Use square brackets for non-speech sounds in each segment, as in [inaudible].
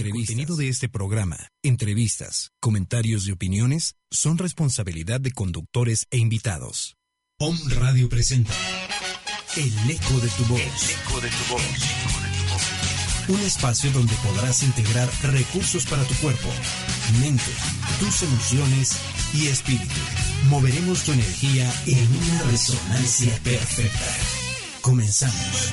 Entrevistas. El contenido de este programa, entrevistas, comentarios y opiniones son responsabilidad de conductores e invitados. POM Radio presenta El eco de tu voz. El eco de tu voz. Un espacio donde podrás integrar recursos para tu cuerpo, mente, tus emociones y espíritu. Moveremos tu energía en una resonancia perfecta. Comenzamos.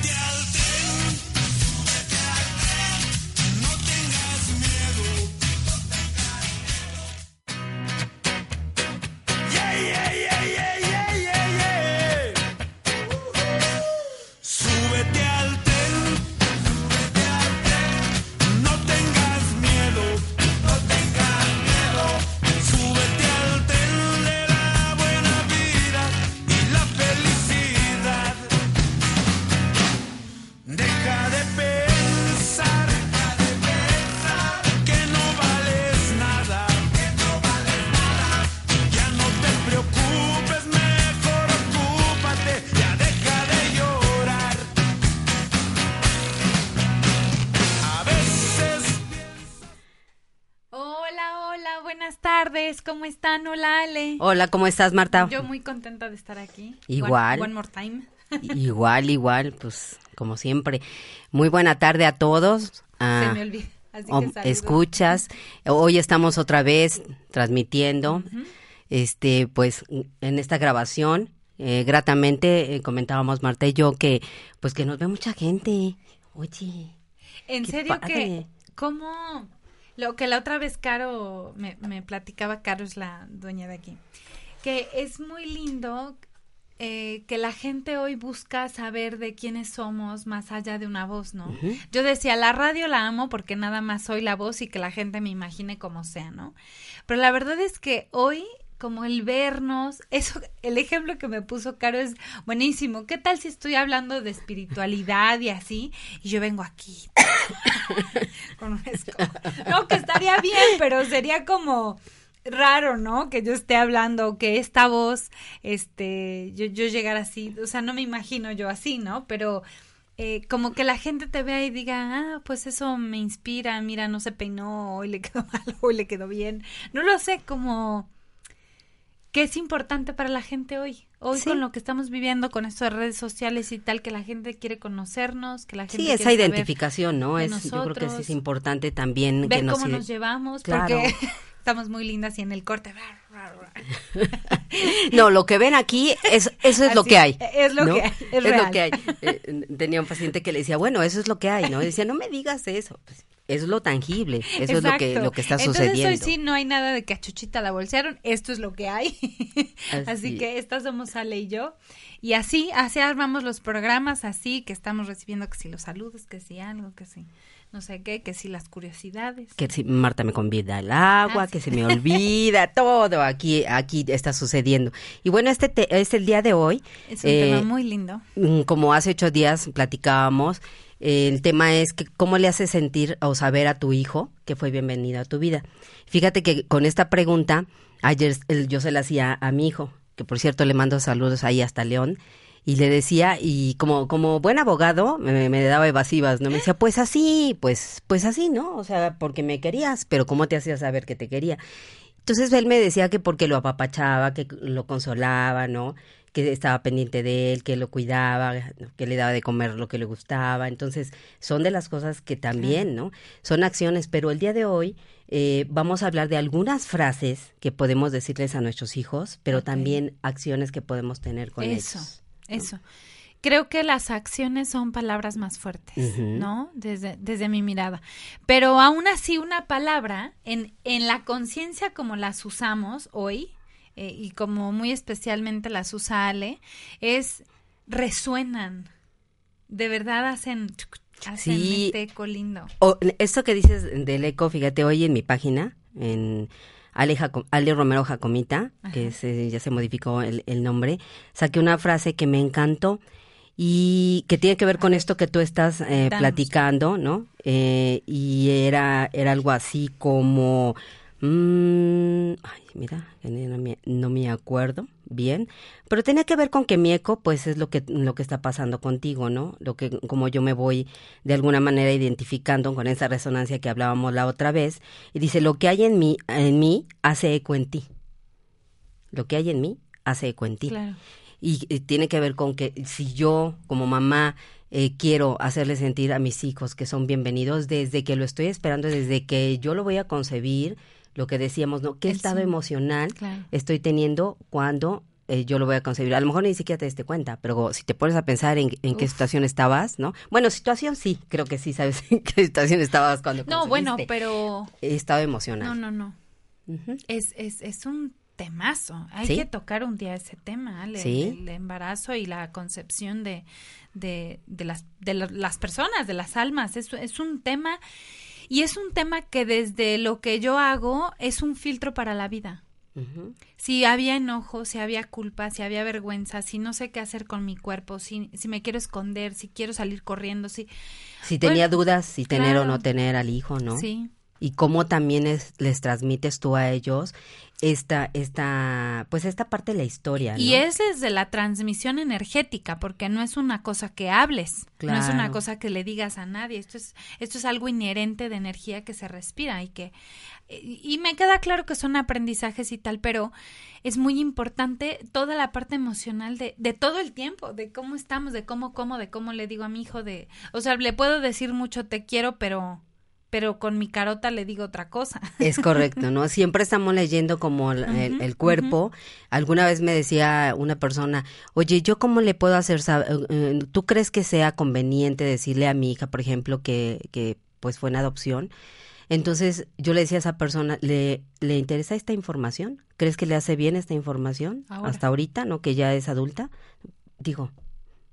Hola, ¿cómo estás, Marta? Yo muy contenta de estar aquí. Igual. One, one more time. Igual, igual, pues como siempre. Muy buena tarde a todos. Ah, Se me olvida. Así o- que saludos. escuchas. Hoy estamos otra vez transmitiendo, este, pues, en esta grabación. eh, gratamente eh, comentábamos Marta y yo que, pues, que nos ve mucha gente. Oye, En serio padre. que, ¿cómo? Lo que la otra vez Caro me, me platicaba, Caro es la dueña de aquí, que es muy lindo eh, que la gente hoy busca saber de quiénes somos más allá de una voz, ¿no? Yo decía, la radio la amo porque nada más soy la voz y que la gente me imagine como sea, ¿no? Pero la verdad es que hoy, como el vernos, eso, el ejemplo que me puso Caro es buenísimo. ¿Qué tal si estoy hablando de espiritualidad y así? Y yo vengo aquí [coughs] con escoba. No, que estaría bien, pero sería como raro, ¿no? Que yo esté hablando, que esta voz, este, yo, yo así, o sea, no me imagino yo así, ¿no? Pero eh, como que la gente te vea y diga, ah, pues eso me inspira, mira, no se peinó, hoy le quedó [laughs] mal, hoy le quedó bien. No lo sé, como que es importante para la gente hoy. Hoy Sí. con lo que estamos viviendo, con esto de redes sociales y tal, que la gente quiere conocernos, que la gente sí, esa identificación, ¿no? Es, yo creo que sí es importante también que ver nos... cómo nos llevamos, Claro. porque [laughs] estamos muy lindas y en el corte. [laughs] No, lo que ven aquí, es, eso es lo que hay. es lo ¿no? que hay, es lo que hay. Eh, tenía un paciente que le decía, bueno, eso es lo que hay, ¿no? Y decía, no me digas eso. Pues, es lo tangible, eso es lo que, lo que está Entonces sucediendo. hoy sí no hay nada de que a Chuchita la bolsearon, esto es lo que hay. [laughs] Así, Así. que estas somos Ale y yo. Y así, así armamos los programas, así que estamos recibiendo que si los saludos, que si algo, que si no sé qué, que si las curiosidades. Que si Marta me convida al agua, Ah, que sí. se me olvida, [laughs] todo aquí, aquí está sucediendo. Y bueno, este te- es el día de hoy. Es un eh, tema muy lindo. Mm, como hace ocho días platicábamos, el tema es que cómo le haces sentir o saber a tu hijo que fue bienvenido a tu vida. Fíjate que con esta pregunta, ayer yo se la hacía a mi hijo, que por cierto le mando saludos ahí hasta León, y le decía, y como, como buen abogado, me, me daba evasivas, ¿no? Me decía, pues así, pues, pues así, ¿no? O sea, porque me querías, pero ¿cómo te hacías saber que te quería? Entonces él me decía que porque lo apapachaba, que lo consolaba, ¿no? Que estaba pendiente de él, que lo cuidaba, que le daba de comer lo que le gustaba. Entonces, son de las cosas que también, ¿no? Son acciones, pero el día de hoy eh, vamos a hablar de algunas frases que podemos decirles a nuestros hijos, pero también acciones que podemos tener con Eso, ellos. eso. Creo que las acciones son palabras más fuertes. ¿no? Desde, desde mi mirada. Pero aún así una palabra, en, en la conciencia como las usamos hoy, eh, y como muy especialmente las usa Ale, es resuenan. De verdad hacen, hacen Sí. este eco lindo. O, esto que dices del eco, fíjate, hoy en mi página, en Ale, Jaco- Ale Romero Jacomita, que se- ya se modificó el, el nombre, saqué una frase que me encantó y que tiene que ver con esto que tú estás eh, platicando, ¿no? Eh, y era, era algo así como, Mm, ay, mira, no me, no me acuerdo bien, pero tenía que ver con que mi eco, pues es lo que lo que está pasando contigo, ¿no? Lo que como yo me voy de alguna manera identificando con esa resonancia que hablábamos la otra vez y dice lo que hay en mí en mí hace eco en ti. Lo que hay en mí hace eco en ti. Claro. Y, y tiene que ver con que si yo como mamá eh, quiero hacerle sentir a mis hijos que son bienvenidos desde que lo estoy esperando, desde que yo lo voy a concebir, lo que decíamos, ¿no? ¿Qué El estado sí. emocional Claro. estoy teniendo cuando eh, yo lo voy a concebir? A lo mejor ni siquiera te diste cuenta, pero si te pones a pensar en, en qué situación estabas, ¿no? Bueno, situación sí, creo que sí sabes [laughs] en qué situación estabas cuando No, bueno, pero Estado no, emocional. no, no. Ujú. Es, es, es un temazo. Hay ¿Sí? que tocar un día ese tema, Ale, Sí. el embarazo y la concepción de, de, de las, de la- las personas, de las almas. Es, es un tema y es un tema que desde lo que yo hago es un filtro para la vida. Si había enojo, si había culpa, si había vergüenza, si no sé qué hacer con mi cuerpo, si, si me quiero esconder, si quiero salir corriendo, si... Si tenía Bueno, dudas, si tener o no tener al hijo, ¿no? Sí, y cómo también es- les transmites tú a ellos esta, esta, pues esta parte de la historia, ¿no? Y es desde la transmisión energética, porque no es una cosa que hables, no es una cosa que le digas a nadie, esto es, esto es algo inherente de energía que se respira y que, y y me queda claro que son aprendizajes y tal, pero es muy importante toda la parte emocional de, de todo el tiempo, de cómo estamos, de cómo como, de cómo le digo a mi hijo, de, o sea, le puedo decir mucho te quiero, pero, pero con mi carota le digo otra cosa. [laughs] Es correcto, ¿no? Siempre estamos leyendo como el, el- cuerpo. Alguna vez me decía una persona, oye, ¿yo cómo le puedo hacer saber? eh, ¿Tú crees que sea conveniente decirle a mi hija, por ejemplo, que, que pues fue en adopción? Entonces yo le decía a esa persona, ¿le, ¿le interesa esta información? ¿Crees que le hace bien esta información? Ahora. Hasta ahorita, ¿no? Que ya es adulta. Digo,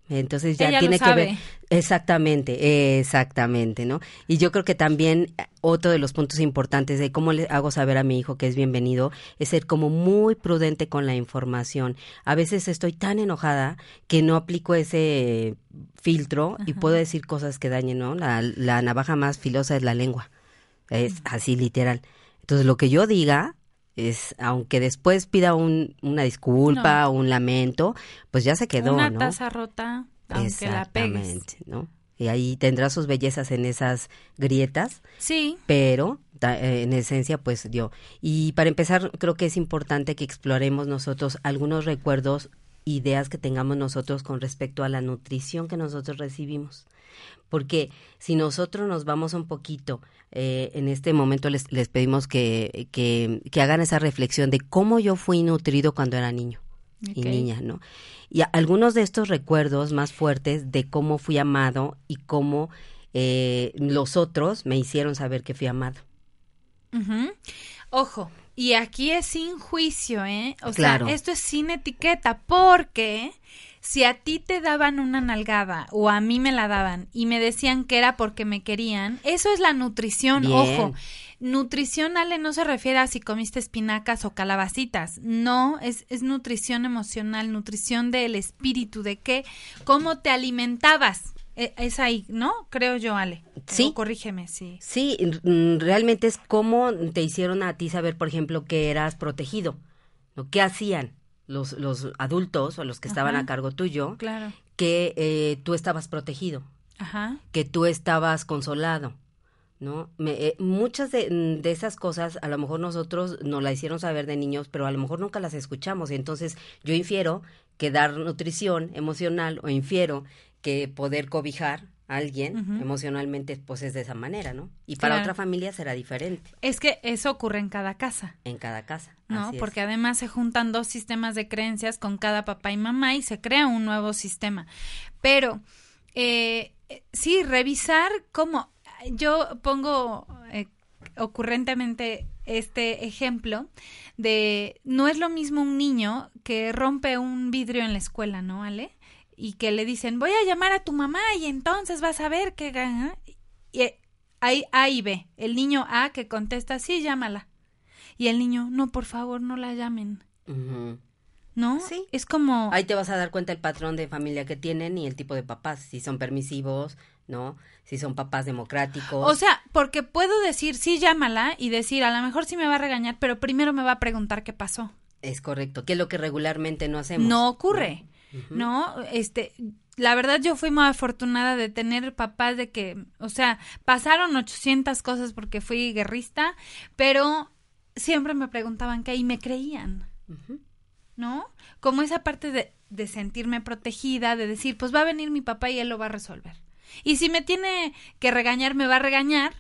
entonces ya Ella tiene que ver exactamente, exactamente, ¿no? Y yo creo que también otro de los puntos importantes de cómo le hago saber a mi hijo que es bienvenido es ser como muy prudente con la información. A veces estoy tan enojada que no aplico ese filtro y Ajá. puedo decir cosas que dañen, ¿no? La, la navaja más filosa es la lengua. Es así literal. Entonces lo que yo diga es, aunque después pida un, una disculpa, un lamento, pues ya se quedó, Una ¿no? taza rota, aunque la pegues. ¿no? Y ahí tendrá sus bellezas en esas grietas, Sí, pero eh, en esencia pues dio. Y para empezar, creo que es importante que exploremos nosotros algunos recuerdos, ideas que tengamos nosotros con respecto a la nutrición que nosotros recibimos. Porque si nosotros nos vamos un poquito, eh, en este momento les, les pedimos que, que, que hagan esa reflexión de cómo yo fui nutrido cuando era niño y niña, ¿no? Y a- algunos de estos recuerdos más fuertes de cómo fui amado y cómo eh, los otros me hicieron saber que fui amado. Ojo, y aquí es sin juicio, ¿eh? O Claro. sea, esto es sin etiqueta, porque si a ti te daban una nalgada o a mí me la daban y me decían que era porque me querían, eso es la nutrición, Bien. ojo. Nutrición, Ale, no se refiere a si comiste espinacas o calabacitas. No, es, es nutrición emocional, nutrición del espíritu, de qué, cómo te alimentabas. E- Es ahí, ¿no? Creo yo, Ale. Sí. O corrígeme, sí. Sí, mm, realmente es cómo te hicieron a ti saber, por ejemplo, que eras protegido, ¿no? ¿Qué hacían los, los adultos o los que estaban Ajá. a cargo tuyo? Claro. Que eh, tú estabas protegido, Ajá. que tú estabas consolado, ¿no? Me- eh, muchas de, de esas cosas a lo mejor nosotros nos la hicieron saber de niños, pero a lo mejor nunca las escuchamos. Entonces yo infiero que dar nutrición emocional o infiero que poder cobijar alguien emocionalmente pues es de esa manera, ¿no? Y para Claro. otra familia será diferente Es que eso ocurre en cada casa, en cada casa. ¿no? así es. Porque además se juntan dos sistemas de creencias con cada papá y mamá y se crea un nuevo sistema. Pero eh, eh, sí, revisar cómo. Yo pongo eh, ocurrentemente este ejemplo de no es lo mismo un niño que rompe un vidrio en la escuela, ¿no, Ale? Y que le dicen, voy a llamar a tu mamá y entonces vas a ver que... ajá". Y eh, hay A y B. El niño A que contesta, sí, llámala. Y el niño, no, por favor, no la llamen. ¿No? Sí. Es como... Ahí te vas a dar cuenta el patrón de familia que tienen y el tipo de papás, si son permisivos, ¿no? Si son papás democráticos. O sea, porque puedo decir, sí, llámala y decir, a lo mejor sí me va a regañar, pero primero me va a preguntar qué pasó. es correcto, que es lo que regularmente no hacemos. No ocurre, ¿no? Este, la verdad yo fui muy afortunada de tener papás de que, o sea, pasaron 800 cosas porque fui guerrista, pero siempre me preguntaban qué y me creían. ¿no? Como esa parte de, de sentirme protegida, de decir, pues va a venir mi papá y él lo va a resolver. Y si me tiene que regañar, me va a regañar,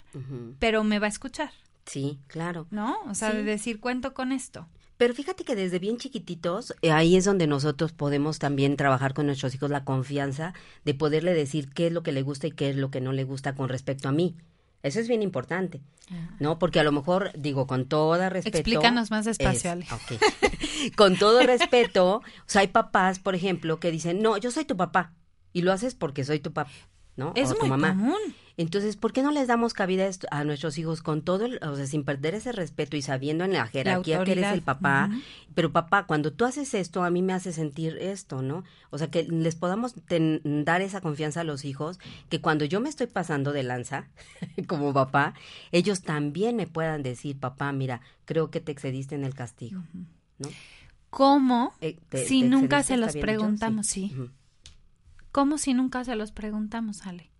pero me va a escuchar, Sí, claro. ¿no? O sea, Sí. de decir, cuento con esto. Pero fíjate que desde bien chiquititos, eh, ahí es donde nosotros podemos también trabajar con nuestros hijos la confianza de poderle decir qué es lo que le gusta y qué es lo que no le gusta con respecto a mí. Eso es bien importante, ¿no? Porque a lo mejor, digo, con todo respeto... Explícanos más despacio, es- [laughs] con todo respeto, o sea, hay papás, por ejemplo, que dicen, no, yo soy tu papá. Y lo haces porque soy tu papá, ¿no? Es o tu muy mamá. común. Entonces, ¿por qué no les damos cabida a nuestros hijos con todo, el- o sea, sin perder ese respeto y sabiendo en la jerarquía que eres el papá? Pero papá, cuando tú haces esto, a mí me hace sentir esto, ¿no? O sea, que les podamos ten- dar esa confianza a los hijos, que cuando yo me estoy pasando de lanza [laughs] como papá, ellos también me puedan decir, papá, mira, creo que te excediste en el castigo, ¿no? ¿Cómo Eh, te- si te nunca se ¿está los preguntamos? Sí. ¿Cómo si nunca se los preguntamos, Ale?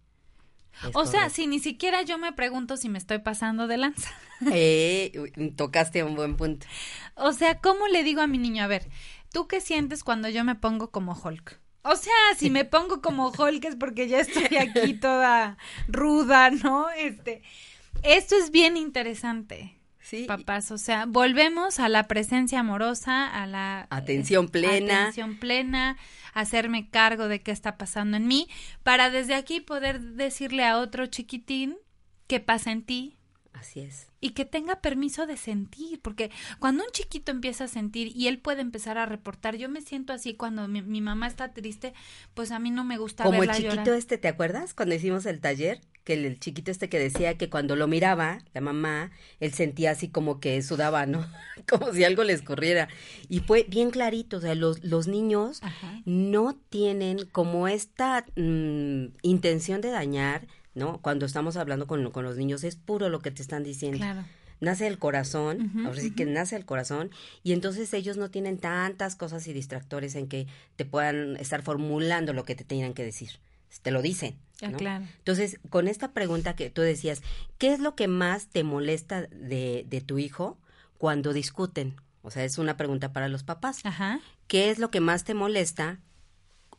Es O sea, si ni siquiera yo me pregunto si me estoy pasando de lanza. [laughs] Eh, tocaste un buen punto. O sea, ¿cómo le digo a mi niño? A ver, ¿tú qué sientes cuando yo me pongo como Hulk? O sea, si me pongo como Hulk es porque ya estoy aquí [laughs] toda ruda, ¿no? Este, esto es bien interesante, Sí. papás. O sea, volvemos a la presencia amorosa, a la Atención eh, plena. atención plena, hacerme cargo de qué está pasando en mí, para desde aquí poder decirle a otro chiquitín qué pasa en ti, Así es. y que tenga permiso de sentir, porque cuando un chiquito empieza a sentir y él puede empezar a reportar, yo me siento así cuando mi, mi mamá está triste, pues a mí no me gusta Como el chiquito llorar. este, ¿te acuerdas? Cuando hicimos el taller, que el, chiquito este que decía que cuando lo miraba, la mamá, él sentía así como que sudaba, ¿no? [laughs] como si algo le escurriera. Y fue bien clarito, o sea, los, los niños Ajá. no tienen como esta mm, intención de dañar, ¿no? Cuando estamos hablando con, con los niños, es puro lo que te están diciendo. Claro. Nace el corazón, ahora sí que nace el corazón, y entonces ellos no tienen tantas cosas y distractores en que te puedan estar formulando lo que te tengan que decir. Te lo dicen. Ah, ¿no? claro. Entonces, con esta pregunta que tú decías, ¿qué es lo que más te molesta de, de tu hijo cuando discuten? O sea, es una pregunta para los papás. Ajá. ¿Qué es lo que más te molesta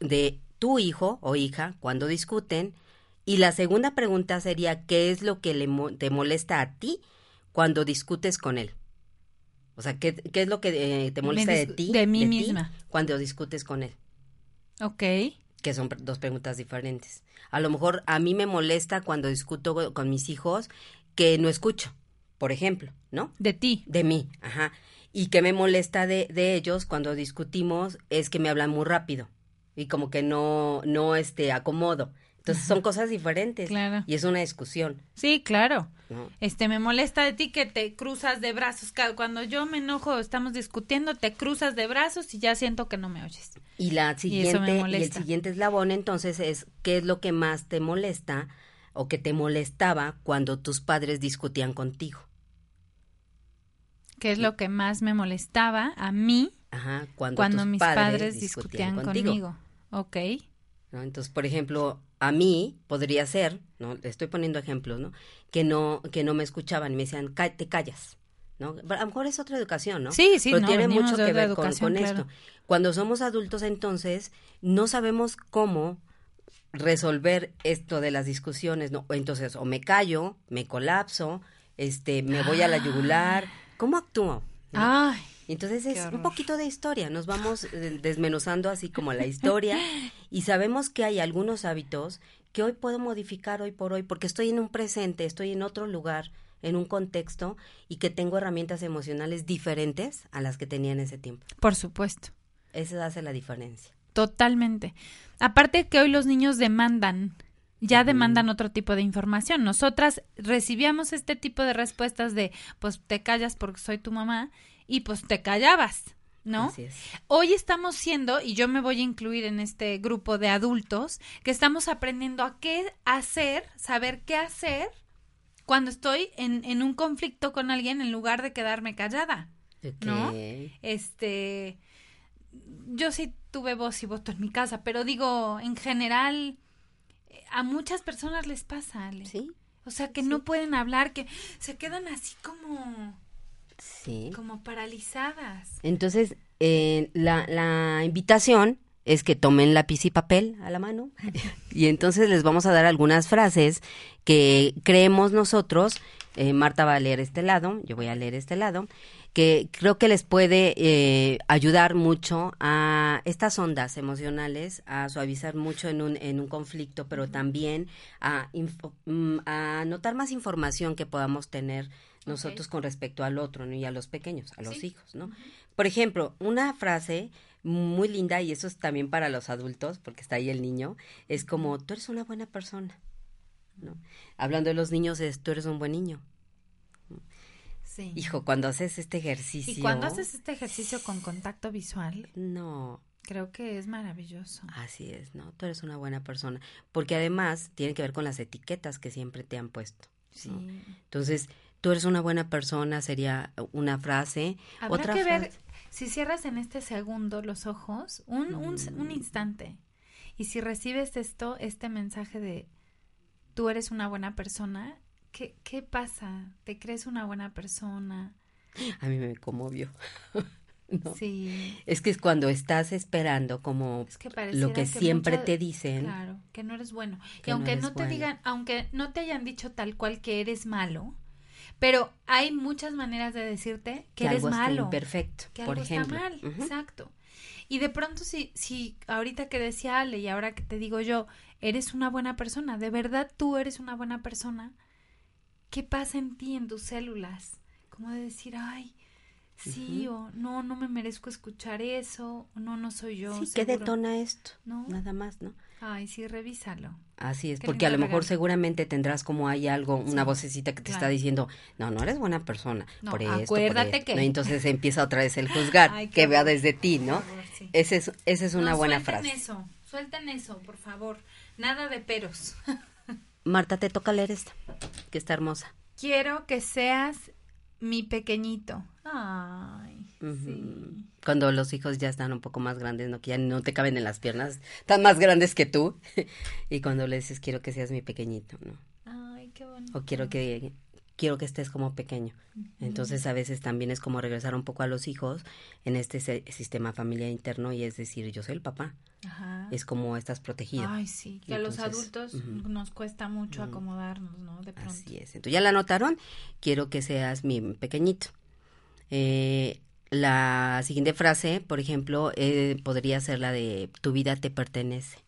de tu hijo o hija cuando discuten? Y la segunda pregunta sería, ¿qué es lo que le mo- te molesta a ti cuando discutes con él? O sea, ¿qué, qué es lo que eh, te molesta de ti? de mí misma. cuando discutes con él? Ok. Que son dos preguntas diferentes. A lo mejor a mí me molesta cuando discuto con mis hijos que no escucho, por ejemplo, ¿no? De ti. De mí, ajá. Y que me molesta de, de ellos cuando discutimos es que me hablan muy rápido y como que no, no este, acomodo. Entonces son cosas diferentes Claro. y es una discusión, Sí, claro. ¿no? Este, me molesta de ti que te cruzas de brazos. Cuando yo me enojo, estamos discutiendo, te cruzas de brazos y ya siento que no me oyes. Y la eso me siguiente, y, el molesta. siguiente eslabón entonces es qué es lo que más te molesta o que te molestaba cuando tus padres discutían contigo. Que es lo que más me molestaba a mí Ajá, cuando, cuando tus mis padres, discutían, contigo, conmigo. Ok. ¿no? Entonces, por ejemplo, a mí podría ser, ¿no? Le estoy poniendo ejemplos, ¿no? Que no, que no me escuchaban y me decían, "Cá- te callas, ¿no? A lo mejor es otra educación, ¿no? Sí, sí, Pero no, tiene mucho que ver con, educación, con claro. esto. Cuando somos adultos, entonces, no sabemos cómo resolver esto de las discusiones, ¿no? Entonces, o me callo, me colapso, este, me voy a la yugular, ¿cómo actúo? ¿no? Ay, Entonces es un poquito de historia, nos vamos eh, desmenuzando así como la historia [laughs] y sabemos que hay algunos hábitos que hoy puedo modificar hoy por hoy porque estoy en un presente, estoy en otro lugar, en un contexto y que tengo herramientas emocionales diferentes a las que tenía en ese tiempo. por supuesto. Eso hace la diferencia. Totalmente. Aparte que hoy los niños demandan, ya demandan otro tipo de información. Nosotras recibíamos este tipo de respuestas de, pues te callas porque soy tu mamá y pues te callabas. ¿no? Así es. Hoy estamos siendo, y yo me voy a incluir en este grupo de adultos, que estamos aprendiendo a qué hacer, saber qué hacer cuando estoy en, en un conflicto con alguien en lugar de quedarme callada. ¿No? Este, yo sí tuve voz y voto en mi casa, pero digo, en general, a muchas personas les pasa, Ale. Sí, O sea, que no pueden hablar, que se quedan así como, sí. como paralizadas. Entonces, eh, la, la invitación es que tomen lápiz y papel a la mano y entonces les vamos a dar algunas frases que creemos nosotros, eh, Marta va a leer este lado, yo voy a leer este lado, que creo que les puede eh, ayudar mucho a estas ondas emocionales, a suavizar mucho en un, en un conflicto, pero también a, mm, a notar más información que podamos tener nosotros con respecto al otro ¿no? y a los pequeños, a los Sí. hijos, ¿no? Por ejemplo, una frase muy linda, y eso es también para los adultos, porque está ahí el niño, es como, tú eres una buena persona, ¿no? Hablando de los niños, es, tú eres un buen niño. Sí. Hijo, cuando haces este ejercicio... Y cuando haces este ejercicio con contacto visual, No, creo que es maravilloso. así es, ¿no? Tú eres una buena persona. Porque además tiene que ver con las etiquetas que siempre te han puesto. Sí. ¿no? Entonces, tú eres una buena persona sería una frase. Habrá Otra que ver, si cierras en este segundo los ojos, un, Mm. un instante, y si recibes esto, este mensaje de tú eres una buena persona, ¿qué, qué pasa? ¿Te crees una buena persona? A mí me conmovió. [laughs] ¿no? Sí. Es que es cuando estás esperando como Es que pareciera lo que siempre mucha- te dicen. Claro, que no eres bueno. Que y aunque no, te bueno. digan, aunque no te hayan dicho tal cual que eres malo, pero hay muchas maneras de decirte que, eres algo malo. imperfecto, que por algo ejemplo. está mal, exacto. Y de pronto si, si ahorita que decía Ale y ahora que te digo yo, eres una buena persona, de verdad tú eres una buena persona, ¿qué pasa en ti, en tus células? Como de decir, ay, sí, o no, no me merezco escuchar eso, o no, no soy yo. Sí, ¿qué seguro". detona esto? No. Nada más, ¿no? Ay, sí, revísalo. Así es, Qué porque a lo mejor regalo. seguramente tendrás como hay algo, una Sí, vocecita que te está diciendo, no, no eres buena persona, No, por esto, por acuérdate esto", que- entonces empieza otra vez el juzgar, [laughs] Ay, que vea desde ti, ¿no? Por favor, sí. Esa es, esa es una No, buena suelten frase. eso, suelten eso, por favor. Nada de peros. [laughs] Marta, te toca leer esta, que está hermosa. Quiero que seas mi pequeñito. Ay, Sí. Cuando los hijos ya están un poco más grandes, ¿no? Que ya no te caben en las piernas, están más grandes que tú. [laughs] y cuando le dices, quiero que seas mi pequeñito, ¿no? Ay, qué bonito. o quiero que quiero que estés como pequeño. Entonces a veces también es como regresar un poco a los hijos en este sistema familiar interno y es decir, yo soy el papá. Ajá. Es como estás protegido. Ay, sí, que a los adultos nos cuesta mucho acomodarnos, ¿no? De pronto. Así es. Entonces ya la anotaron. Quiero que seas mi pequeñito. Eh, la siguiente frase, por ejemplo, eh, podría ser la de tu vida te pertenece.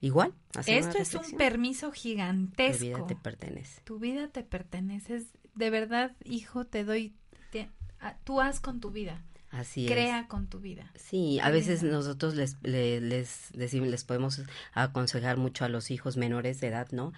Igual. Esto es un permiso Tu gigantesco. vida te pertenece. Tu vida te pertenece. Es- De verdad, hijo, te doy. te- a- tú haz con tu vida. Así es. Crea con tu vida. Sí, a veces nosotros les, le- les decimos, les podemos aconsejar mucho a los hijos menores de edad, ¿no?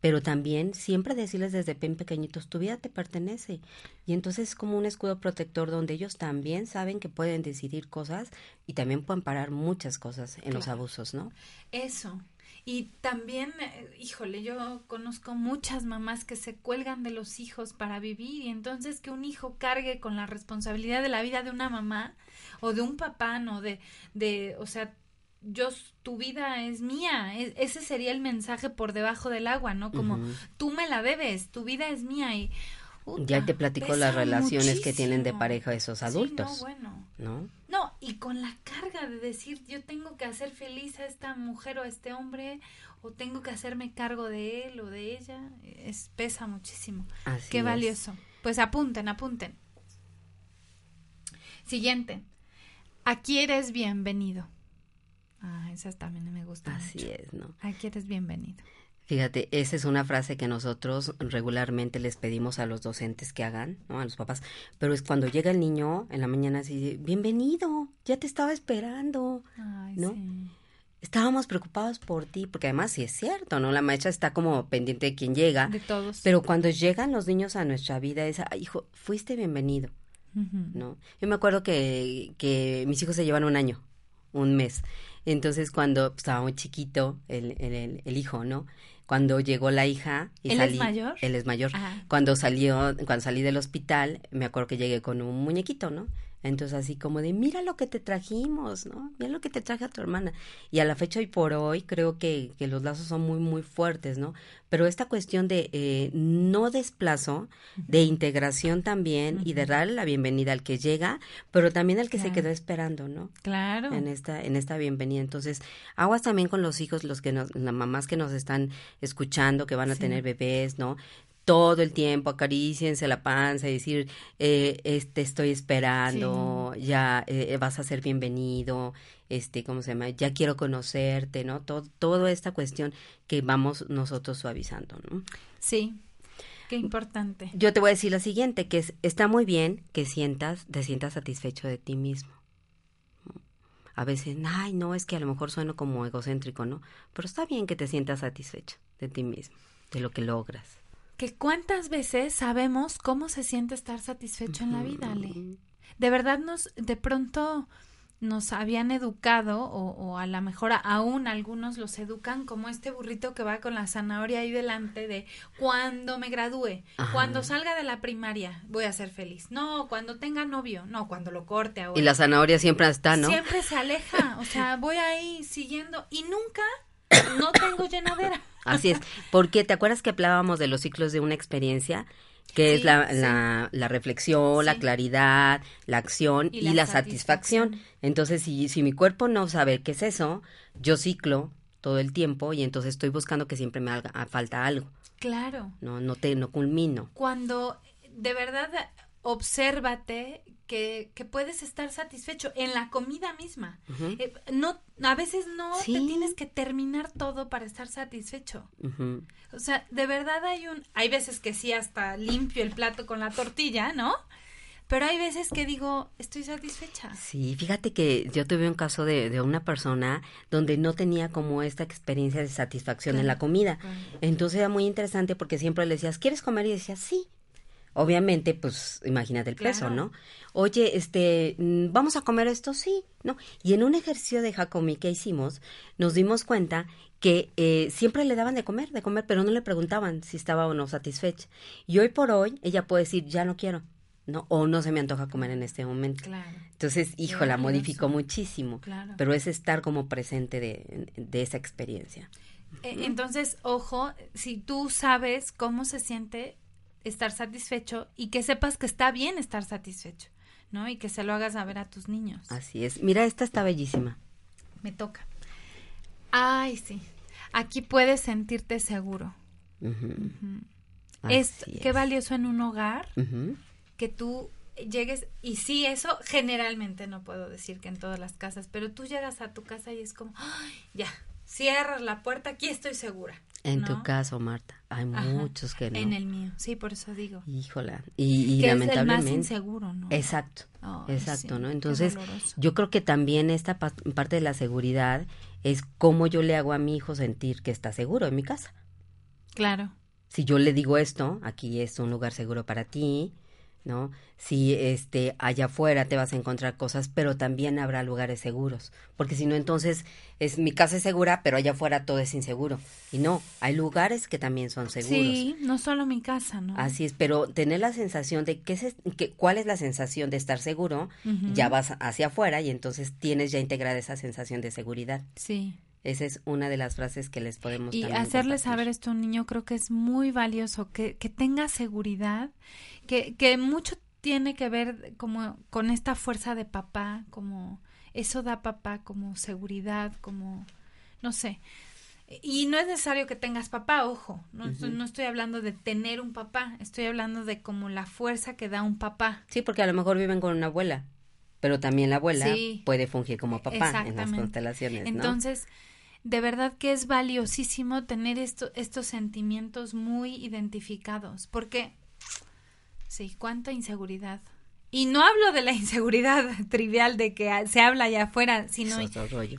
Pero también siempre decirles desde bien pequeñitos, tu vida te pertenece. Y entonces es como un escudo protector donde ellos también saben que pueden decidir cosas y también pueden parar muchas cosas en los abusos, ¿no? Eso. Y también, eh, híjole, yo conozco muchas mamás que se cuelgan de los hijos para vivir y entonces que un hijo cargue con la responsabilidad de la vida de una mamá o de un papá, no de, de, o sea, yo, tu vida es mía. E- ese sería el mensaje por debajo del agua, ¿no? Como tú me la debes, tu vida es mía y Ya te platico las relaciones que tienen de pareja esos Sí, adultos, no, bueno. ¿no? No, y con la carga de decir yo tengo que hacer feliz a esta mujer o a este hombre o tengo que hacerme cargo de él o de ella, es pesa muchísimo. Así Qué es. valioso. Pues apunten, apunten. Siguiente. Aquí eres bienvenido. Ah, esa también me gusta Así mucho. es, ¿no? Aquí eres bienvenido. Fíjate, esa es una frase que nosotros regularmente les pedimos a los docentes que hagan, ¿no? A los papás. Pero es cuando llega el niño en la mañana así, bienvenido, ya te estaba esperando. Ay, ¿No? sí. Estábamos preocupados por ti, porque además sí es cierto, ¿no? La maestra está como pendiente de quién llega. De todos. Pero cuando llegan los niños a nuestra vida, es, "Ay, hijo, fuiste bienvenido. ¿no? Yo me acuerdo que, que mis hijos se llevan un año, un mes. Entonces, cuando pues, estaba muy chiquito el, el, el- el hijo, ¿no? Cuando llegó la hija y ¿Él es mayor? él es mayor. Ah. Cuando salió, cuando salí del hospital, me acuerdo que llegué con un muñequito, ¿no? Entonces así como de, mira lo que te trajimos, ¿no? Mira lo que te traje a tu hermana. Y a la fecha hoy por hoy creo que, que los lazos son muy, muy fuertes, ¿no? Pero esta cuestión de eh, no desplazo, de integración también y de darle la bienvenida al que llega, pero también al que se quedó esperando, ¿no? Claro. en esta en esta bienvenida. Entonces, aguas también con los hijos, los que nos, las mamás que nos están escuchando, que van a Sí. tener bebés, ¿no? Todo el tiempo acaríciense la panza y decir, eh, este estoy esperando, ya eh, vas a ser bienvenido, este, ¿cómo se llama? Ya quiero conocerte, ¿no? Todo, toda esta cuestión que vamos nosotros suavizando, ¿no? Sí. Qué importante. Yo te voy a decir lo siguiente, que es, está muy bien que sientas, te sientas satisfecho de ti mismo. A veces, ay, no, es que a lo mejor sueno como egocéntrico, ¿no? Pero está bien que te sientas satisfecho de ti mismo, de lo que logras. Que cuántas veces sabemos cómo se siente estar satisfecho en la vida, Ale. De verdad nos, de pronto nos habían educado, o, o a lo mejor aún algunos los educan como este burrito que va con la zanahoria ahí delante de cuando me gradúe, Ajá. cuando salga de la primaria, voy a ser feliz. No, cuando tenga novio, no, cuando lo corte ahora. Y la zanahoria siempre está, ¿no? Siempre se aleja, o sea, voy ahí siguiendo y nunca no tengo llenadera. Así es. Porque te acuerdas que hablábamos de los ciclos de una experiencia, que es la, sí. la, la reflexión, la claridad, la acción Y y, la la, satisfacción. satisfacción. Entonces, si, si mi cuerpo no sabe qué es eso, yo ciclo todo el tiempo y entonces estoy buscando que siempre me haga, falta algo. Claro. No, no te, no culmino. cuando de verdad obsérvate que, que puedes estar satisfecho en la comida misma. Eh, no, a veces no Sí. te tienes que terminar todo para estar satisfecho. O sea, de verdad hay un, hay veces que sí hasta limpio el plato con la tortilla, ¿no? Pero hay veces que digo, estoy satisfecha. Sí, fíjate que yo tuve un caso de, de una persona donde no tenía como esta experiencia de satisfacción en la comida. Claro. Entonces era muy interesante porque siempre le decías, ¿quieres comer? Y decía, sí. Obviamente, pues imagínate el peso, Claro. ¿no? Oye, este, mm, ¿vamos a comer esto? Sí, ¿no? Y en un ejercicio de Jacomi que hicimos, nos dimos cuenta que eh, siempre le daban de comer, de comer, pero no le preguntaban si estaba o no satisfecha. Y hoy por hoy, ella puede decir, ya no quiero, ¿no? O no se me antoja comer en este momento. Claro, Entonces, hijo, la modificó muchísimo. claro. Pero es estar como presente de, de esa experiencia. Eh, Entonces, ojo, si tú sabes cómo se siente estar satisfecho y que sepas que está bien estar satisfecho, ¿no? Y que se lo hagas saber a tus niños. Así es. Mira, esta está bellísima. Me toca. Ay, sí. Aquí puedes sentirte seguro. Es Así qué valioso en un hogar que tú llegues y sí, eso generalmente no puedo decir que en todas las casas, pero tú llegas a tu casa y es como, "Ay, ya, cierras la puerta, aquí estoy segura. En ¿no? tu caso, Marta, hay Ajá. muchos que no. En el mío, sí, por eso digo. Híjola. Y, y que es el más inseguro, ¿no? Exacto. Exacto, sí, ¿no? Entonces, yo creo que también esta pa- parte de la seguridad es cómo yo le hago a mi hijo sentir que está seguro en mi casa. Claro. si yo le digo esto, aquí es un lugar seguro para ti, ¿no? Si este allá afuera te vas a encontrar cosas, pero también habrá lugares seguros, porque si no entonces es mi casa es segura, pero allá afuera todo es inseguro. Y no, hay lugares que también son seguros. Sí, no solo mi casa, ¿no? Así es, pero tener la sensación de que, cuál es la sensación de estar seguro, ya vas hacia afuera y entonces tienes ya integrada esa sensación de seguridad. Sí. Esa es una de las frases que les podemos Y hacerle saber esto a un niño creo que es muy valioso, que, que tenga seguridad, que, que mucho tiene que ver como con esta fuerza de papá, como eso da papá como seguridad, como, no sé. Y no es necesario que tengas papá, ojo, no, estoy, no estoy hablando de tener un papá, estoy hablando de como la fuerza que da un papá. Sí, porque a lo mejor viven con una abuela, pero también la abuela Sí. puede fungir como papá en las constelaciones, ¿no? Entonces, de verdad que es valiosísimo tener esto, estos sentimientos muy identificados, porque, sí, cuánta inseguridad. Y no hablo de la [laughs] inseguridad trivial de que se habla allá afuera, sino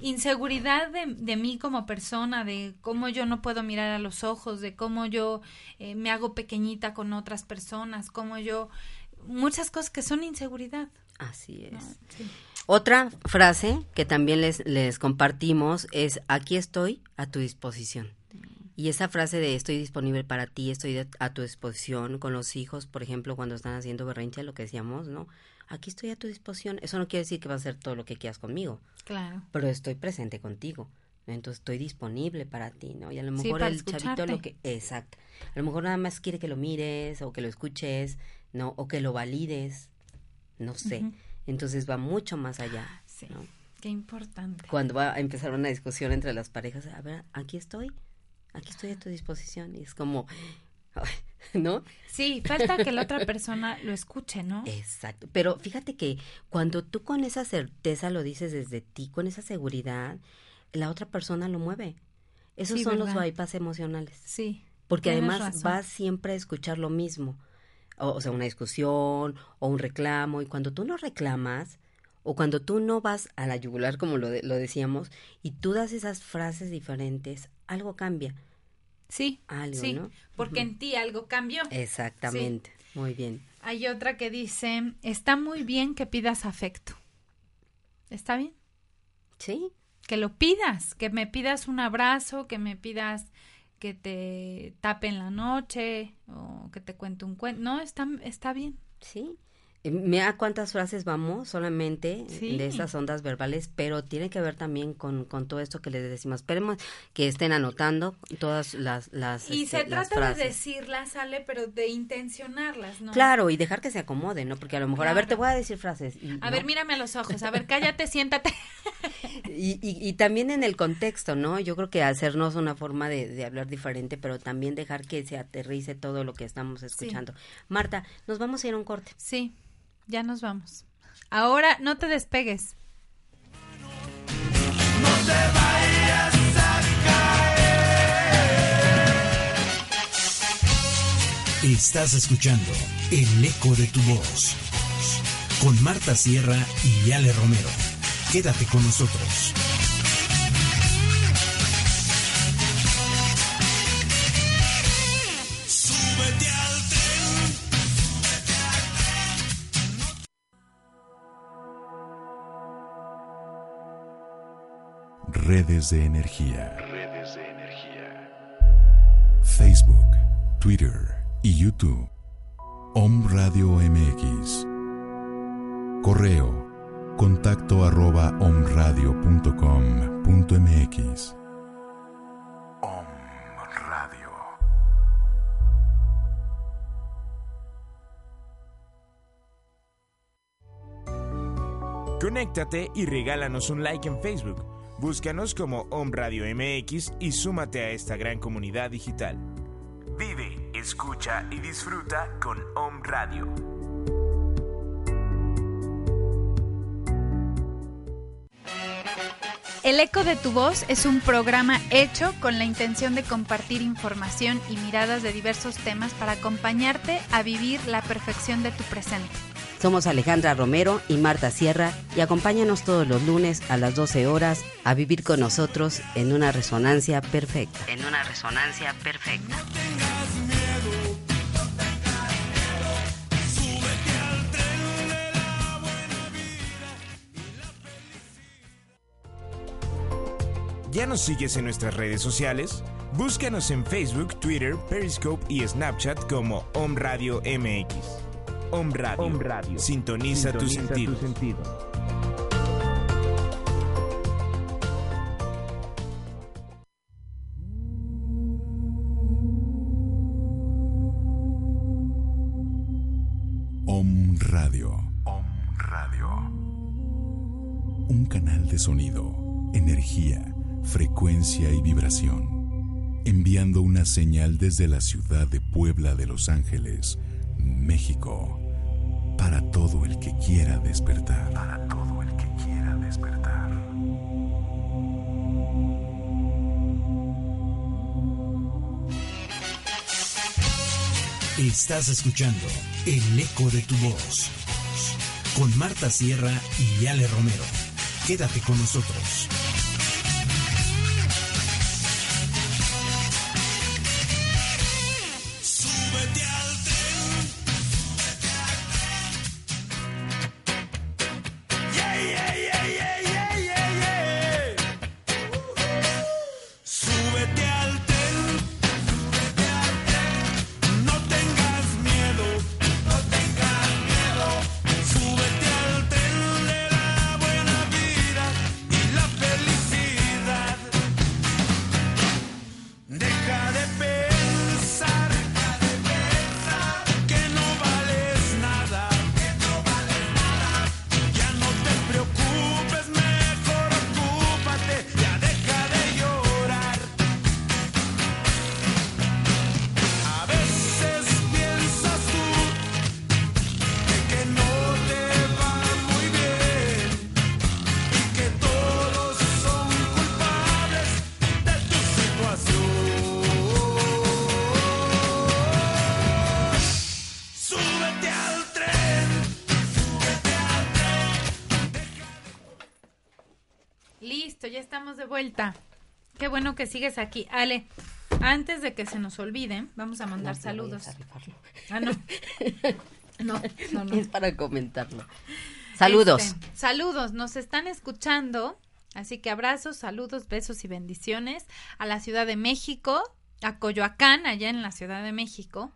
inseguridad de, de mí como persona, de cómo yo no puedo mirar a los ojos, de cómo yo eh, me hago pequeñita con otras personas, cómo yo muchas cosas que son inseguridad. Así es. ¿no? Sí. Otra frase que también les, les compartimos es aquí estoy a tu disposición. Y esa frase de estoy disponible para ti, estoy de- a tu disposición con los hijos, por ejemplo, cuando están haciendo berrinche, lo que decíamos, ¿no? Aquí estoy a tu disposición. Eso no quiere decir que vas a hacer todo lo que quieras conmigo, Claro. pero estoy presente contigo. Entonces estoy disponible para ti, ¿no? Y a lo mejor el chavito escucharte. lo que... Exacto. A lo mejor nada más quiere que lo mires o que lo escuches, ¿no? O que lo valides, no sé. Ujú. Entonces va mucho más allá, Sí. ¿no? Qué importante. cuando va a empezar una discusión entre las parejas, a ver, aquí estoy, aquí estoy a tu disposición. Y es como, [laughs] ¿no? Sí, falta que la otra persona lo escuche, ¿no? Exacto. Pero fíjate que cuando tú con esa certeza lo dices desde ti, con esa seguridad, la otra persona lo mueve. Esos Sí, son los bypass emocionales. Sí. Porque además vas siempre a escuchar lo mismo. O, o sea, una discusión o un reclamo. Y cuando tú no reclamas, o cuando tú no vas a la yugular, como lo, de- lo decíamos, y tú das esas frases diferentes, algo cambia. Sí, Algo, sí, ¿no? porque en ti algo cambió. Exactamente. Muy bien. Hay otra que dice, está muy bien que pidas afecto. ¿Está bien? Sí, Que lo pidas, que me pidas un abrazo, que me pidas que te tape en la noche o que te cuente un cuento. No, está, está bien. sí. Mira cuántas frases vamos solamente Sí. de esas ondas verbales, pero tiene que ver también con, con todo esto que les decimos. Esperemos que estén anotando todas las, las, Y este, se las trata de decirlas, sale, pero de intencionarlas, ¿no? Claro, y dejar que se acomode, ¿no? Porque a lo mejor, a ver, te voy a decir frases. y, A ¿no? ver, mírame a los ojos. A ver, cállate, siéntate. [laughs] Y, y, y también en el contexto, ¿no? Yo creo que hacernos una forma de, de hablar diferente, pero también dejar que se aterrice todo lo que estamos escuchando. Marta, nos vamos a ir a un corte. Sí, ya nos vamos. Ahora no te despegues. Estás escuchando El eco de tu voz con Marta Sierra y Ale Romero. Quédate con nosotros. Redes de energía. Redes de energía. Facebook, Twitter y YouTube. Om Radio MX. Correo. Contacto arroba omradio.com.mx. Om Radio. Conéctate y regálanos un like en Facebook. Búscanos como Om Radio MX y súmate a esta gran comunidad digital. Vive, escucha y disfruta con Om Radio. El Eco de tu Voz es un programa hecho con la intención de compartir información y miradas de diversos temas para acompañarte a vivir la perfección de tu presente. Somos Alejandra Romero y Marta Sierra y acompáñanos todos los lunes a las 12 horas a vivir con nosotros en una resonancia perfecta. En una resonancia perfecta. ¿Ya nos sigues en nuestras redes sociales? Búscanos en Facebook, Twitter, Periscope y Snapchat como Om Radio MX. Om Radio. Sintoniza, tu sentido. Om Radio. Om Radio. Un canal de sonido, energía, frecuencia y vibración. Enviando una señal desde la ciudad de Puebla de Los Ángeles, México. Para todo el que quiera despertar. Para todo el que quiera despertar. Estás escuchando El eco de tu voz con Marta Sierra y Ale Romero. Quédate con nosotros. Qué bueno que sigues aquí. Ale, antes de que se nos olvide, vamos a mandar No, saludos. a. Ah, no. [laughs] No, no, no. Es para comentarlo. Saludos. Este, saludos, nos están escuchando. Así que abrazos, saludos, besos y bendiciones a la Ciudad de México, a Coyoacán, allá en la Ciudad de México,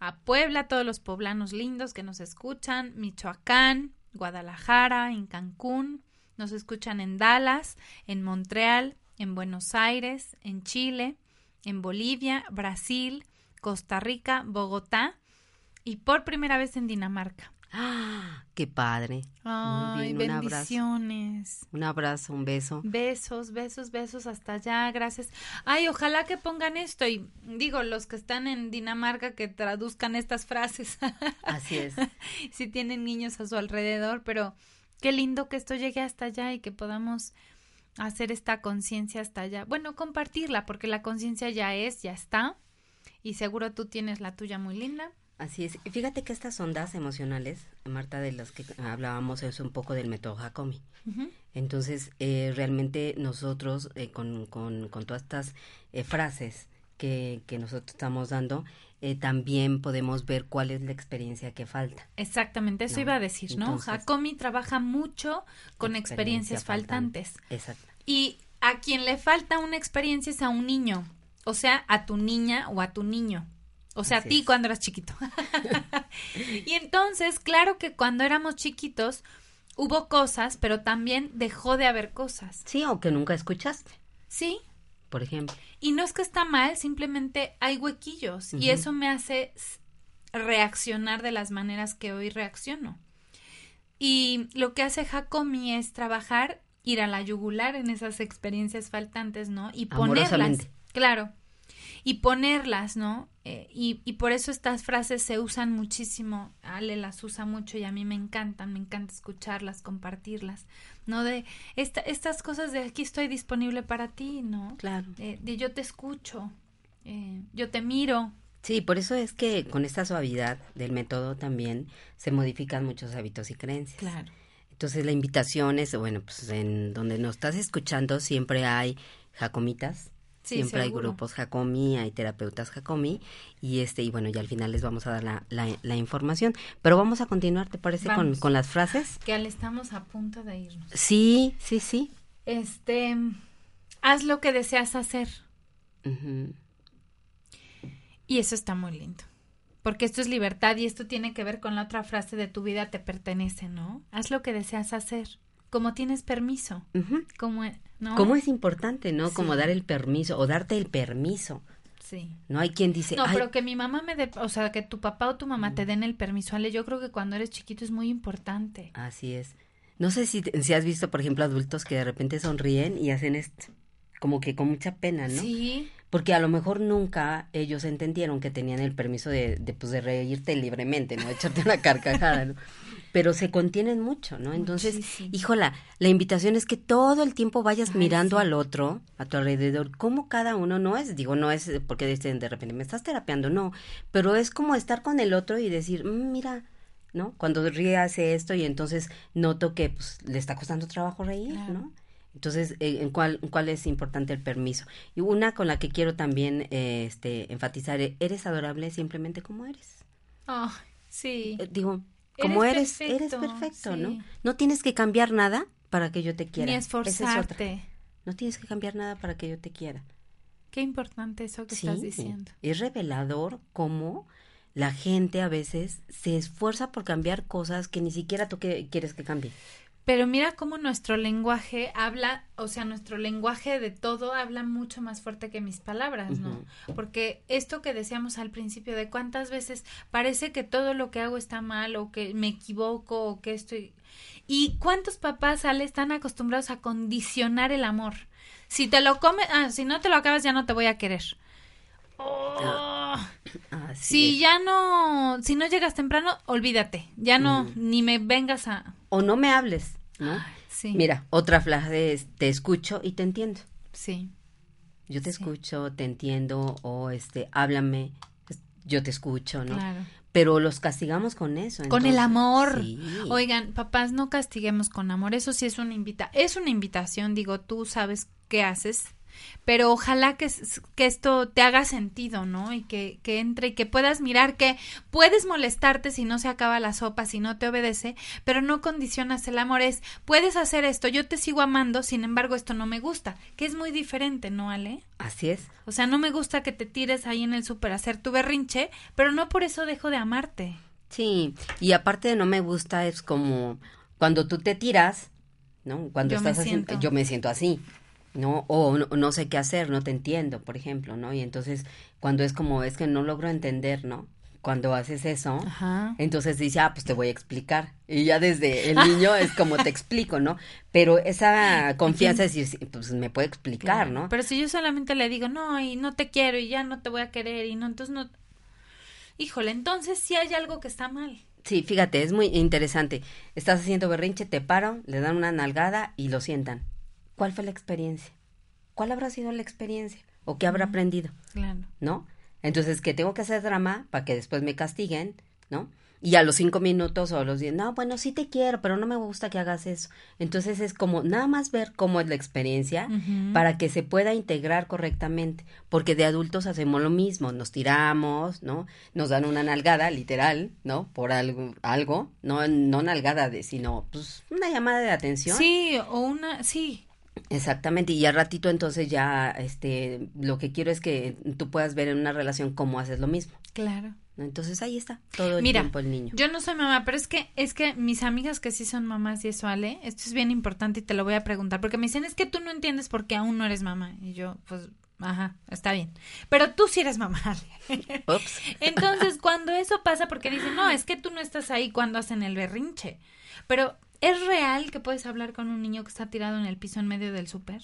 a Puebla, a todos los poblanos lindos que nos escuchan, Michoacán, Guadalajara, en Cancún, nos escuchan en Dallas, en Montreal, en Buenos Aires, en Chile, en Bolivia, Brasil, Costa Rica, Bogotá y por primera vez en Dinamarca. ¡Ah! ¡Qué padre! Ay, Muy bien, un abrazo. bendiciones. Un abrazo, un beso. Besos, besos, besos hasta allá, gracias. Ay, ojalá que pongan esto y digo, los que están en Dinamarca que traduzcan estas frases, Así es. [laughs] si tienen niños a su alrededor, pero qué lindo que esto llegue hasta allá y que podamos hacer esta conciencia hasta allá. Bueno, compartirla, porque la conciencia ya es, ya está, y seguro tú tienes la tuya muy linda. Así es. Fíjate que estas ondas emocionales, Marta, de las que hablábamos, es un poco del método. Ujú. Entonces, eh, realmente nosotros, eh, con, con, con todas estas eh, frases que, que nosotros estamos dando, eh, también podemos ver cuál es la experiencia que falta. Exactamente, eso No, iba a decir, ¿no? entonces- Hakomi trabaja mucho con experiencias Experiencia faltante. faltantes. Exacto. Y a quien le falta una experiencia es a un niño, o sea, a tu niña o a tu niño. O sea, Así a ti es. cuando eras chiquito. [laughs] y entonces, claro que cuando éramos chiquitos hubo cosas, pero también dejó de haber cosas. Sí, o que nunca escuchaste, Sí, por ejemplo. y no es que está mal, simplemente hay huequillos y eso me hace reaccionar de las maneras que hoy reacciono. Y lo que hace Hakomi es trabajar, ir a la yugular en esas experiencias faltantes, ¿no? Y ponerlas. Claro. Y ponerlas, ¿no? Eh, y, y por eso estas frases se usan muchísimo. Ale las usa mucho y a mí me encantan, me encanta escucharlas, compartirlas, ¿no? De esta, estas cosas de aquí estoy disponible para ti, ¿no? Claro. Eh, de yo te escucho, eh, yo te miro. Sí, por eso es que con esta suavidad del método también se modifican muchos hábitos y creencias. Claro. Entonces la invitación es, bueno, pues en donde nos estás escuchando siempre hay jacomitas, Sí, siempre hay grupos jacomi, hay terapeutas jacomi y este y bueno, ya al final les vamos a dar la, la, la información, pero vamos a continuar, ¿te parece con, con las frases? Que al estamos a punto de irnos. Sí, sí, sí. Este, haz lo que deseas hacer. Y eso está muy lindo. Porque esto es libertad y esto tiene que ver con la otra frase de tu vida te pertenece, ¿no? Haz lo que deseas hacer. Como tienes permiso. Como, ¿no? ¿Cómo es importante, no? Sí. Como dar el permiso o darte el permiso. Sí. No hay quien dice, No, "Ay, pero que mi mamá me dé, o sea, que tu papá o tu mamá te den el permiso, Ale, yo creo que cuando eres chiquito es muy importante. Así es. No sé si, si has visto, por ejemplo, adultos que de repente sonríen y hacen esto, como que con mucha pena, ¿no? Sí, Porque a lo mejor nunca ellos entendieron que tenían el permiso de, de, pues, de reírte libremente, ¿no? De echarte una carcajada, ¿no? [laughs] Pero se contienen mucho, ¿no? Entonces, Muchísimo. híjola, la invitación es que todo el tiempo vayas Ay, mirando sí. al otro, a tu alrededor, como cada uno no es, digo, no es porque dicen de repente, me estás terapeando, no, pero es como estar con el otro y decir, "Mm, mira, ¿no? Cuando ríe hace esto y entonces noto que pues, le está costando trabajo reír, Claro. ¿no? Entonces, eh, ¿en cuál, en cuál es importante el permiso? Y una con la que quiero también eh, este, enfatizar, eres adorable simplemente como eres. Ay, sí. Eh, digo, como Eres eres, eres perfecto, sí. ¿no? No tienes que cambiar nada para que yo te quiera. Ni es esforzarte. No tienes que cambiar nada para que yo te quiera. Qué importante eso que Sí, estás diciendo. Es revelador cómo la gente a veces se esfuerza por cambiar cosas que ni siquiera tú que- quieres que cambie. Pero mira cómo nuestro lenguaje habla, o sea, nuestro lenguaje de todo habla mucho más fuerte que mis palabras, ¿no? Porque esto que decíamos al principio de cuántas veces parece que todo lo que hago está mal o que me equivoco o que estoy... ¿Y cuántos papás, Ale, están acostumbrados a condicionar el amor? Si te lo comes, ah, si no te lo acabas ya no te voy a querer. Oh. Si es. ya no, si no llegas temprano, olvídate, ya no, ni me vengas a... O no me hables, ¿no? Sí, Mira, otra frase es, te escucho y te entiendo. sí. Yo te Sí. escucho, te entiendo, o este, háblame, yo te escucho, ¿no? Claro. pero los castigamos con eso. Con el amor. sí. Oigan, papás, no castiguemos con amor. Eso sí es una invita es una invitación, digo, tú sabes qué haces, pero ojalá que, que esto te haga sentido, ¿no? Y que, que entre y que puedas mirar que puedes molestarte si no se acaba la sopa, si no te obedece, pero no condicionas el amor. Es, puedes hacer esto, yo te sigo amando, sin embargo, esto no me gusta, que es muy diferente, ¿no, Ale? Así es. O sea, no me gusta que te tires ahí en el súper a hacer tu berrinche, pero no por eso dejo de amarte. Sí, y aparte de no me gusta es como cuando tú te tiras, ¿no? Cuando Yo estás haciendo, siento. yo me siento así, ¿no? O no, no sé qué hacer, no te entiendo, por ejemplo, ¿no? Y entonces cuando es como, es que no logro entender, ¿no? Cuando haces eso, Ajá. entonces dice, ah, pues te voy a explicar. Y ya desde el [laughs] niño es como te explico, ¿no? Pero esa confianza es decir, pues me puede explicar, ¿no? Pero si yo solamente le digo, no, y no te quiero, y ya no te voy a querer, y no, entonces no. Híjole, entonces sí hay algo que está mal. Sí, fíjate, es muy interesante. Estás haciendo berrinche, te paran, le dan una nalgada y lo sientan. ¿Cuál fue la experiencia? ¿Cuál habrá sido la experiencia? ¿O qué habrá aprendido? Claro. ¿No? Entonces, que tengo que hacer drama para que después me castiguen, ¿no? Y a los cinco minutos o a los diez, no, bueno, sí te quiero, pero no me gusta que hagas eso. Entonces es como nada más ver cómo es la experiencia para que se pueda integrar correctamente, porque de adultos hacemos lo mismo, nos tiramos, ¿no? Nos dan una nalgada, literal, ¿no? Por algo, algo, no, no nalgada de, sino pues una llamada de atención. Sí, o una, sí. Exactamente, y al ratito entonces ya, este, lo que quiero es que tú puedas ver en una relación cómo haces lo mismo. Claro. Entonces ahí está, todo el Mira, tiempo el niño. Yo no soy mamá, pero es que, es que mis amigas que sí son mamás y eso, Ale, esto es bien importante y te lo voy a preguntar, porque me dicen, es que tú no entiendes por qué aún no eres mamá. Y yo, pues, ajá, está bien. Pero tú sí eres mamá, Ale. Ups. [laughs] Entonces, cuando eso pasa, porque dicen, no, es que tú no estás ahí cuando hacen el berrinche. Pero, ¿es real que puedes hablar con un niño que está tirado en el piso en medio del súper?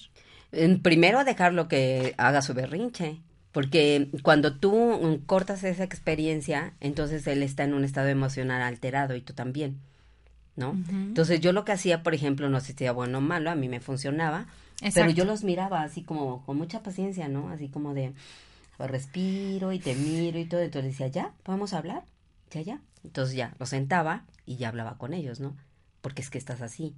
Primero dejarlo que haga su berrinche, porque cuando tú cortas esa experiencia, entonces él está en un estado emocional alterado y tú también, ¿no? Entonces yo lo que hacía, por ejemplo, no sé si era bueno o malo, a mí me funcionaba, pero yo los miraba así como con mucha paciencia, ¿no? Así como de respiro y te miro y todo, entonces decía, ya, podemos hablar, ya, ya. Entonces ya, los sentaba y ya hablaba con ellos, ¿no? Porque es que estás así,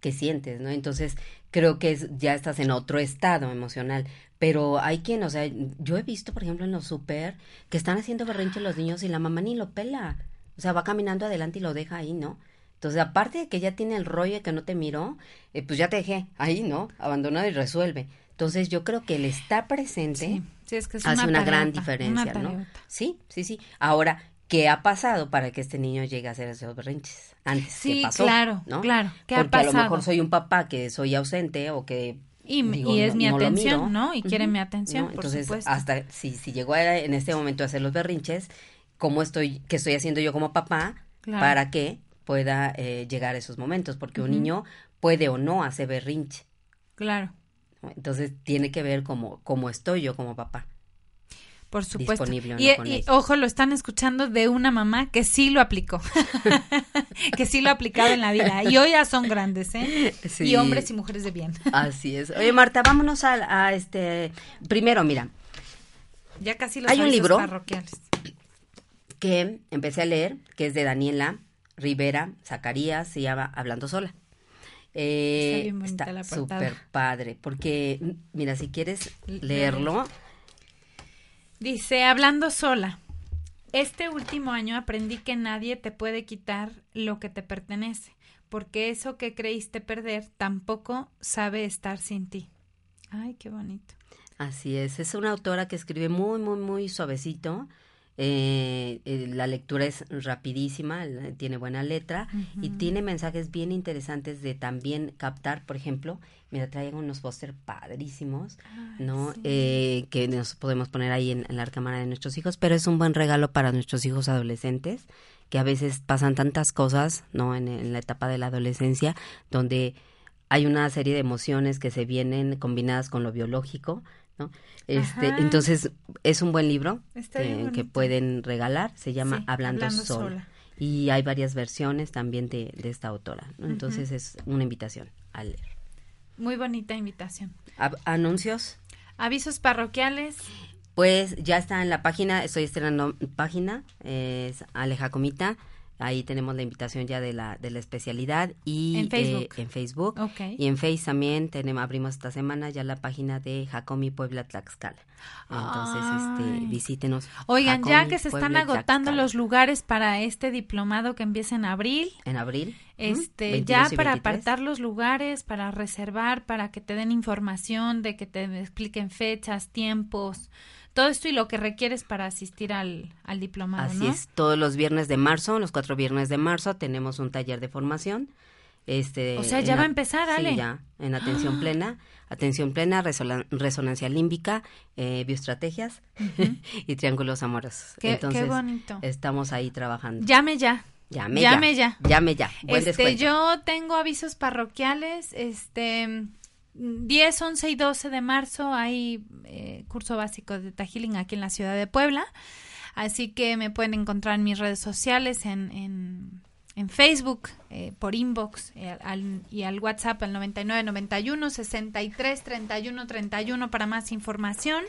¿qué sientes, no? Entonces creo que es, ya estás en otro estado emocional, pero hay quien, o sea, yo he visto, por ejemplo, en los súper, que están haciendo berrinche los niños y la mamá ni lo pela, o sea, va caminando adelante y lo deja ahí, ¿no? Entonces, aparte de que ya tiene el rollo de que no te miró, eh, pues ya te dejé ahí, ¿no? Abandonado y resuelve. Entonces, yo creo que el estar presente Sí, sí, es que es hace una, una, gran diferencia, una ¿no? Sí, sí, sí. Ahora, ¿qué ha pasado para que este niño llegue a hacer esos berrinches? Antes, ¿qué Sí, pasó? claro, ¿no? claro. ¿Qué ha Porque a lo pasado? mejor soy un papá que soy ausente o que Y, digo, y es no- mi atención, miro. ¿no? Y quiere mi atención, Entonces, supuesto. hasta si, si llegó a- en este momento a hacer los berrinches, ¿cómo estoy, qué estoy haciendo yo como papá Claro. para que pueda eh, llegar a esos momentos? Porque un niño puede o no hacer berrinche. Claro. Entonces, tiene que ver cómo, cómo estoy yo como papá. Por supuesto. Disponible y, no con y, eso. ojo, lo están escuchando de una mamá que sí lo aplicó. [laughs] que sí lo ha aplicado en la vida. Y hoy ya son grandes, ¿eh? Sí. Y hombres y mujeres de bien. Así es. Oye, Marta, vámonos a, a este. Primero, mira, ya casi los Hay un libro. parroquiales. que empecé a leer, que es de Daniela Rivera Zacarías, se llama Hablando Sola. Eh, Está súper padre, porque, mira, si quieres leerlo, Dice, hablando sola. Este último año aprendí que nadie te puede quitar lo que te pertenece, porque eso que creíste perder tampoco sabe estar sin ti. Ay, qué bonito. así es, es una autora que escribe muy, muy, muy suavecito. Eh, eh, la lectura es rapidísima, tiene buena letra y tiene mensajes bien interesantes de también captar, por ejemplo, mira, trae unos póster padrísimos, ¿no? Eh, que nos podemos poner ahí en, en la recámara de nuestros hijos, pero es un buen regalo para nuestros hijos adolescentes, que a veces pasan tantas cosas, ¿no? En, en la etapa de la adolescencia, donde hay una serie de emociones que se vienen combinadas con lo biológico, ¿no? Este, Ajá. entonces es un buen libro que, pueden regalar, se llama Sí, Hablando, Hablando Sola. Sola. Y hay varias versiones también de, de esta autora, ¿no? Entonces es una invitación a leer. Muy bonita invitación. Anuncios. Avisos parroquiales. Pues ya está en la página, estoy estrenando página, es Aleja Comita. Ahí tenemos la invitación ya de la, de la especialidad y En Facebook. eh, en Facebook. Ok. Y en Face también tenemos, abrimos esta semana ya la página de Jacomi Puebla Tlaxcala. Entonces, Ay. este, visítenos. Oigan, ya que se están Puebla, agotando Tlaxcala. los lugares para este diplomado que empieza en abril, En abril. este, 22 ya para 23. apartar los lugares, para reservar, para que te den información, de que te expliquen fechas, tiempos, todo esto y lo que requieres para asistir al, al diplomado, Así ¿no? es, todos los viernes de marzo, los cuatro viernes de marzo, tenemos un taller de formación. Este, O sea, ya va a empezar, sí, Ale. ya, en atención [gasps] plena, atención plena, resola- resonancia límbica, eh, bioestrategias [laughs] y triángulos amorosos. Qué- qué Entonces, bonito. estamos ahí trabajando. Llame ya. llame, llame ya. ya. Llame ya. Buen este, descuento. yo tengo avisos parroquiales, este 10, 11 y 12 de marzo hay eh, curso básico de Tajiling aquí en la ciudad de Puebla. Así que me pueden encontrar en mis redes sociales, en, en, en Facebook, eh, por inbox eh, al- y al WhatsApp al 99 91 63 31 31 para más información.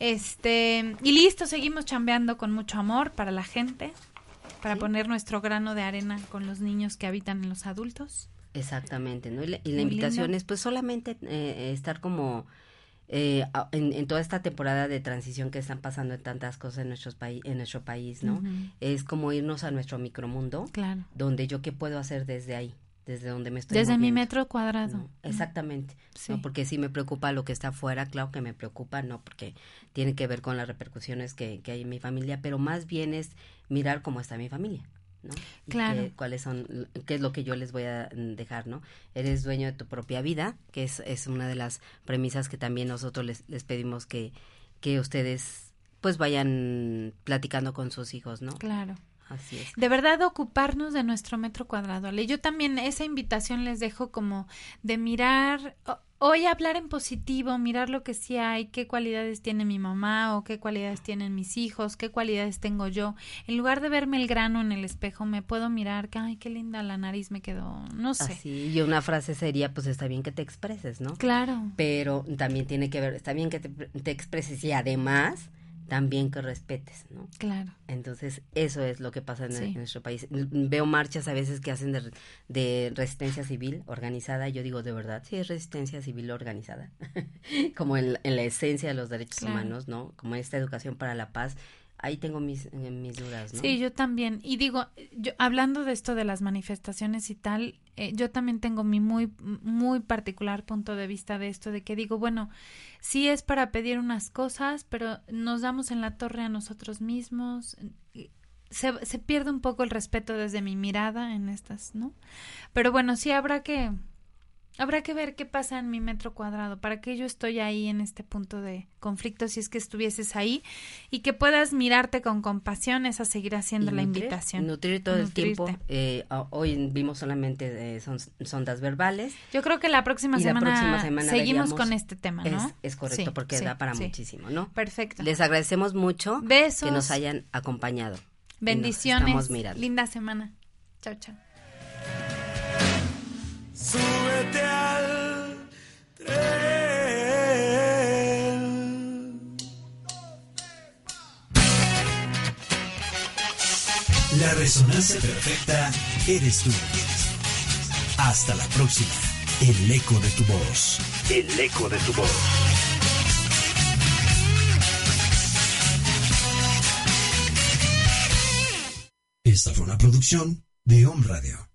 Este, y listo, seguimos chambeando con mucho amor para la gente, para poner nuestro grano de arena con los niños que habitan en los adultos. Exactamente, ¿no? Y la, y la invitación lindo. es pues solamente eh, estar como eh, en, en toda esta temporada de transición que están pasando en tantas cosas en, nuestros paí- en nuestro país, ¿no? Es como irnos a nuestro micromundo, Claro. donde yo qué puedo hacer desde ahí, desde donde me estoy Desde mi metro cuadrado. ¿no? Exactamente, Sí. ¿no? Porque si me preocupa lo que está afuera, claro que me preocupa, ¿no? Porque tiene que ver con las repercusiones que, que hay en mi familia, pero más bien es mirar cómo está mi familia. Claro. qué- cuáles son, qué es lo que yo les voy a dejar, ¿no? Eres dueño de tu propia vida, que es, es una de las premisas que también nosotros les, les pedimos que, que ustedes pues vayan platicando con sus hijos, ¿no? Claro. Así es. De verdad ocuparnos de nuestro metro cuadrado. Yo también esa invitación les dejo como de mirar, hoy hablar en positivo, mirar lo que sí hay, qué cualidades tiene mi mamá o qué cualidades tienen mis hijos, qué cualidades tengo yo. En lugar de verme el grano en el espejo, me puedo mirar, que, ay, qué linda la nariz me quedó, no sé. Así, y una frase sería, pues está bien que te expreses, ¿no? Claro. Pero también tiene que ver, está bien que te, te expreses y además también que respetes, ¿no? Claro. Entonces, eso es lo que pasa en, Sí. en nuestro país. Veo marchas a veces que hacen de, de resistencia civil organizada. Yo digo, de verdad, sí es resistencia civil organizada. [laughs] Como en, en la esencia de los derechos Claro. humanos, ¿no? Como esta educación para la paz. Ahí tengo mis, eh, mis dudas, ¿no? Sí, yo también. Y digo, yo, hablando de esto de las manifestaciones y tal, eh, yo también tengo mi muy, muy particular punto de vista de esto, de que digo, bueno, sí es para pedir unas cosas, pero nos damos en la torre a nosotros mismos. Se, se pierde un poco el respeto desde mi mirada en estas, ¿no? Pero bueno, sí habrá que, habrá que ver qué pasa en mi metro cuadrado, para que yo estoy ahí en este punto de conflicto, si es que estuvieses ahí, y que puedas mirarte con compasión, esa seguirá siendo Y la nutrir- invitación. Nutrir todo el tiempo. Eh, a- hoy vimos solamente eh, son, sondas verbales. Yo creo que la próxima, Y la semana, próxima semana seguimos con este tema, ¿no? Es, es correcto, Sí, porque sí, da para sí. muchísimo, ¿no? Perfecto. Les agradecemos mucho Besos. que nos hayan acompañado. Bendiciones. Linda semana. Chao, chao. Súbete al tren. La resonancia perfecta eres tú. Hasta la próxima. El eco de tu voz. El eco de tu voz. Esta fue una producción de Home Radio.